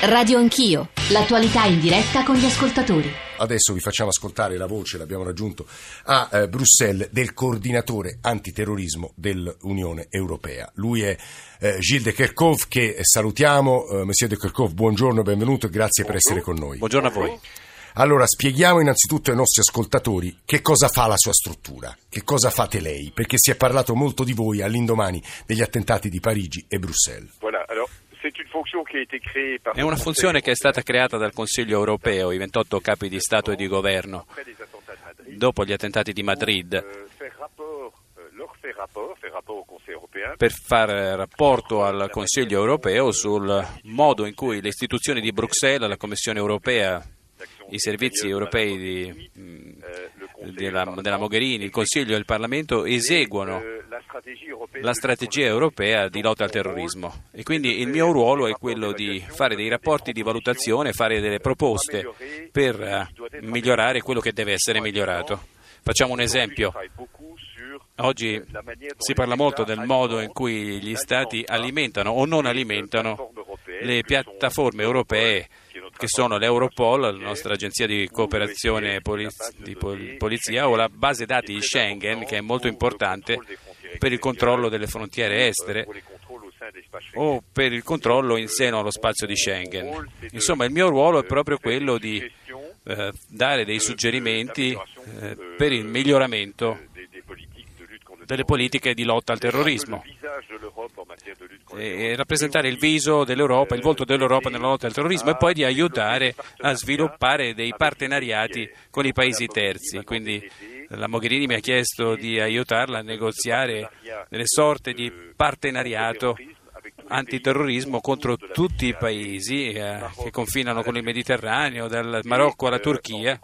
Radio Anch'io, l'attualità in diretta con gli ascoltatori. Adesso vi facciamo ascoltare la voce, l'abbiamo raggiunto a eh, Bruxelles, del coordinatore antiterrorismo dell'Unione Europea. Lui è eh, Gilles de Kerkhoff che salutiamo. Eh, Monsieur de Kerkhoff, buongiorno, benvenuto e grazie per essere con noi. Buongiorno a voi. Allora, spieghiamo innanzitutto ai nostri ascoltatori che cosa fa la sua struttura, che cosa fate lei, perché si è parlato molto di voi all'indomani degli attentati di Parigi e Bruxelles. Voilà, È una funzione che è stata creata dal Consiglio europeo, i 28 capi di Stato e di Governo, dopo gli attentati di Madrid, euh, euh, per fare rapporto al Consiglio europeo sul modo in cui le istituzioni di Bruxelles, la Commissione europea, i servizi europei di, mh, euh, della, della Mogherini, il Consiglio e il Parlamento eseguono la strategia europea di lotta al terrorismo e quindi il mio ruolo è quello di fare dei rapporti di valutazione, fare delle proposte per eh, migliorare quello che deve essere migliorato. Facciamo un esempio. Oggi si parla molto del modo in cui gli Stati alimentano o non alimentano le piattaforme europee che sono l'Europol, la nostra agenzia di cooperazione poliz- di pol- polizia o la base dati di Schengen che è molto importante per il controllo delle frontiere estere o per il controllo in seno allo spazio di Schengen. Insomma, il mio ruolo è proprio quello di eh, dare dei suggerimenti eh, per il miglioramento delle politiche di lotta al terrorismo e rappresentare il viso dell'Europa, il volto dell'Europa nella lotta al terrorismo e poi di aiutare a sviluppare dei partenariati con i paesi terzi. Quindi la Mogherini mi ha chiesto di aiutarla a negoziare delle sorte di partenariato antiterrorismo contro tutti i paesi eh, che confinano con il Mediterraneo, dal Marocco alla Turchia,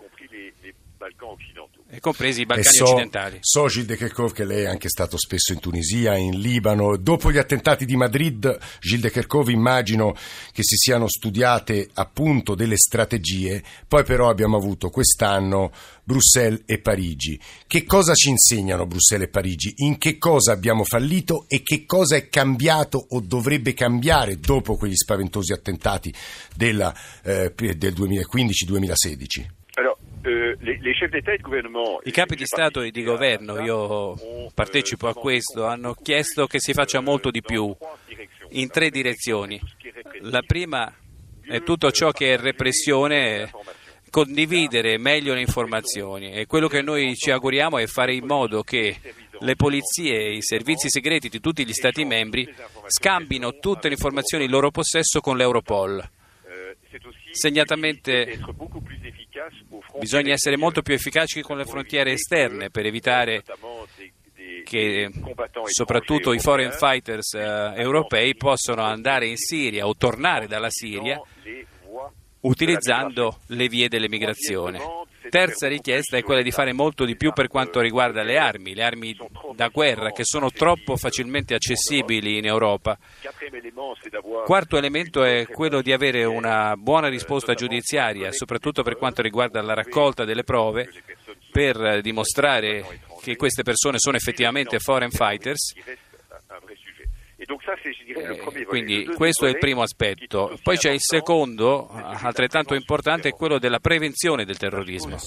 e compresi i Balcani so, occidentali. so Gilles de Kerkhoff che lei è anche stato spesso in Tunisia, in Libano. Dopo gli attentati di Madrid, Gilles de Kerkhoff immagino che si siano studiate appunto delle strategie, poi però abbiamo avuto quest'anno Bruxelles e Parigi. Che cosa ci insegnano Bruxelles e Parigi? In che cosa abbiamo fallito e che cosa è cambiato o dovrebbe cambiare dopo quegli spaventosi attentati della, eh, del 2015-2016? I capi di Stato e di governo, io partecipo a questo, hanno chiesto che si faccia molto di più in tre direzioni. La prima è tutto ciò che è repressione, condividere meglio le informazioni. E quello che noi ci auguriamo è fare in modo che le polizie e i servizi segreti di tutti gli Stati membri scambino tutte le informazioni in loro possesso con l'Europol. Segnatamente Bisogna essere molto più efficaci con le frontiere esterne per evitare che soprattutto i foreign fighters eh, europei possano andare in Siria o tornare dalla Siria utilizzando le vie dell'emigrazione. Terza richiesta è quella di fare molto di più per quanto riguarda le armi, le armi da guerra che sono troppo facilmente accessibili in Europa. Quarto elemento è quello di avere una buona risposta giudiziaria, soprattutto per quanto riguarda la raccolta delle prove, per dimostrare che queste persone sono effettivamente foreign fighters. Eh, quindi questo è il primo aspetto. Poi c'è il secondo, altrettanto importante, è quello della prevenzione del terrorismo.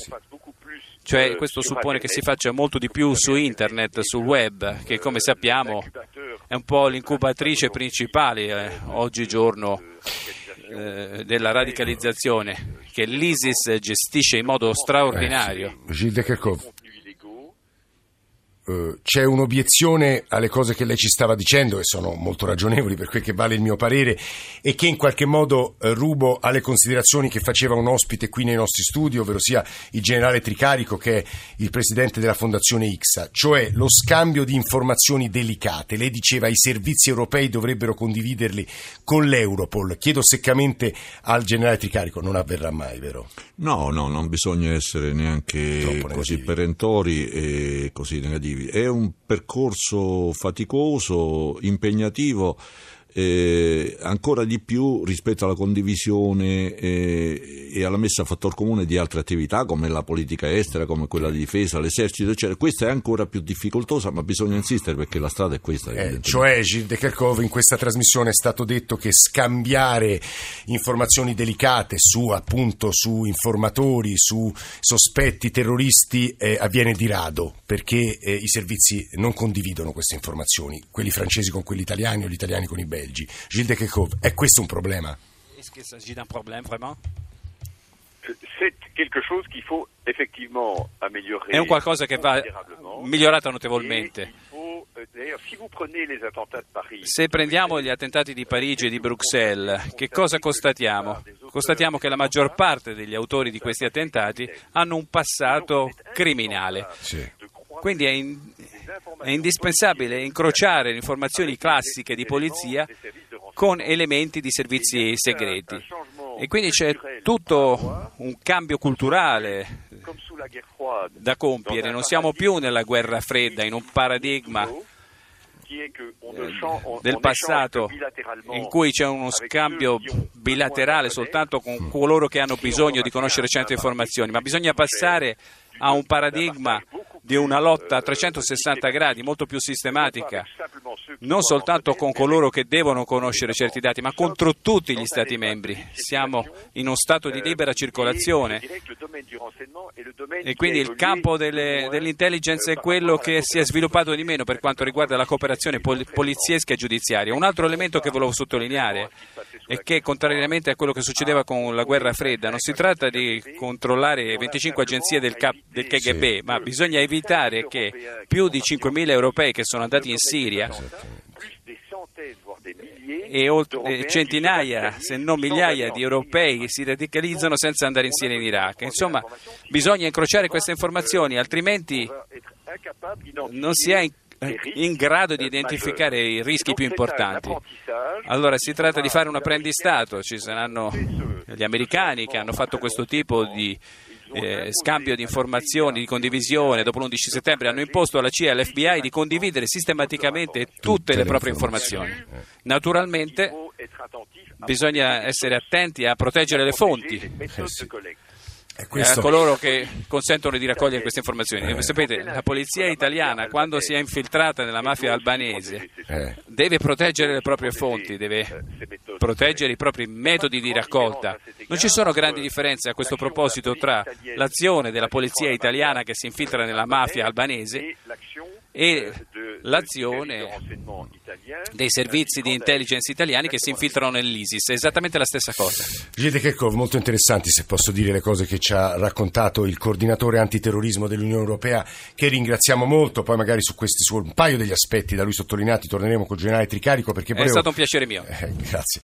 Cioè questo suppone che si faccia molto di più su internet, sul web, che come sappiamo è un po' l'incubatrice principale eh, oggigiorno eh, della radicalizzazione che l'ISIS gestisce in modo straordinario. De Kerkhoff. Eh, c'è un'obiezione alle cose che lei ci stava dicendo e sono molto ragionevoli per quel che vale il mio parere e che in qualche modo eh, rubo alle considerazioni che faceva un ospite qui nei nostri studi, ovvero sia il generale Tricarico che è il presidente della fondazione IXA, cioè lo scambio di informazioni delicate. Lei diceva i servizi europei dovrebbero condividerli con l'Europol. Chiedo seccamente al generale Tricarico, non avverrà mai, vero? No, no, non bisogna essere neanche così perentori e così negativi. È un percorso faticoso, impegnativo eh, ancora di più rispetto alla condivisione eh, e alla messa a fattor comune di altre attività come la politica estera, come quella di difesa, l'esercito, eccetera. Questa è ancora più difficoltosa, ma bisogna insistere perché la strada è questa. Eh, cioè, Gilles de Kerkhove, in questa trasmissione è stato detto che scambiare informazioni delicate su appunto su informatori, su sospetti terroristi eh, avviene di rado perché eh, i servizi non condividono queste informazioni, quelli francesi con quelli italiani o gli italiani con i belgi. Gilles de Kerkhove, è questo un problema? Est-ce qu'il s'agit d'un problème vraiment C'est quelque chose qu'il faut effectivement améliorer. È un qualcosa che va migliorato notevolmente. euh, Se prendiamo gli attentati di Parigi e di Bruxelles, che cosa constatiamo? Constatiamo che la maggior parte degli autori di questi attentati hanno un passato criminale. Sì. Quindi è, in- è indispensabile incrociare le informazioni classiche di polizia con elementi di servizi segreti. E quindi c'è tutto un cambio culturale da compiere. Non siamo più nella guerra fredda, in un paradigma on- del passato in cui c'è uno scambio bilaterale soltanto con coloro che hanno bisogno di conoscere certe informazioni, ma bisogna passare a un paradigma di una lotta a 360 gradi molto più sistematica, non soltanto con coloro che devono conoscere certi dati, ma contro tutti gli Stati membri. Siamo in uno stato di libera circolazione e quindi il campo delle- dell'intelligence è quello che si è sviluppato di meno per quanto riguarda la cooperazione pol- poliziesca e giudiziaria. Un altro elemento che volevo sottolineare è che, contrariamente a quello che succedeva con la guerra fredda, non si tratta di controllare 25 agenzie del, K- del KGB, ma bisogna evitare che più di 5.000 europei che sono andati in Siria e olt- e centinaia, se non migliaia di europei si radicalizzano senza andare in Siria e in Iraq. Insomma, bisogna incrociare queste informazioni, altrimenti non si è in, in grado di identificare i rischi più importanti. Allora si tratta di fare un apprendistato, ci saranno gli americani che hanno fatto questo tipo di eh, scambio di informazioni, di condivisione, dopo l'11 settembre hanno imposto alla CIA e all'FBI di condividere sistematicamente tutte le proprie informazioni. Naturalmente bisogna essere attenti a proteggere le fonti. E e a questo- coloro che consentono di raccogliere queste informazioni. E sapete, la polizia italiana, quando si è infiltrata nella mafia albanese, eh, deve proteggere le proprie fonti, deve proteggere i propri metodi di raccolta. Non ci sono grandi differenze a questo proposito tra l'azione della polizia italiana che si infiltra nella mafia albanese e l'azione dei servizi di intelligence italiani che si infiltrano nell'ISIS. È esattamente la stessa cosa. Gilles de Kerkhove, molto interessanti se posso dire le cose che ci ha raccontato il coordinatore antiterrorismo dell'Unione Europea, che ringraziamo molto, poi magari su questi su un paio degli aspetti da lui sottolineati torneremo col generale Tricarico perché È volevo... stato un piacere mio. Eh, grazie.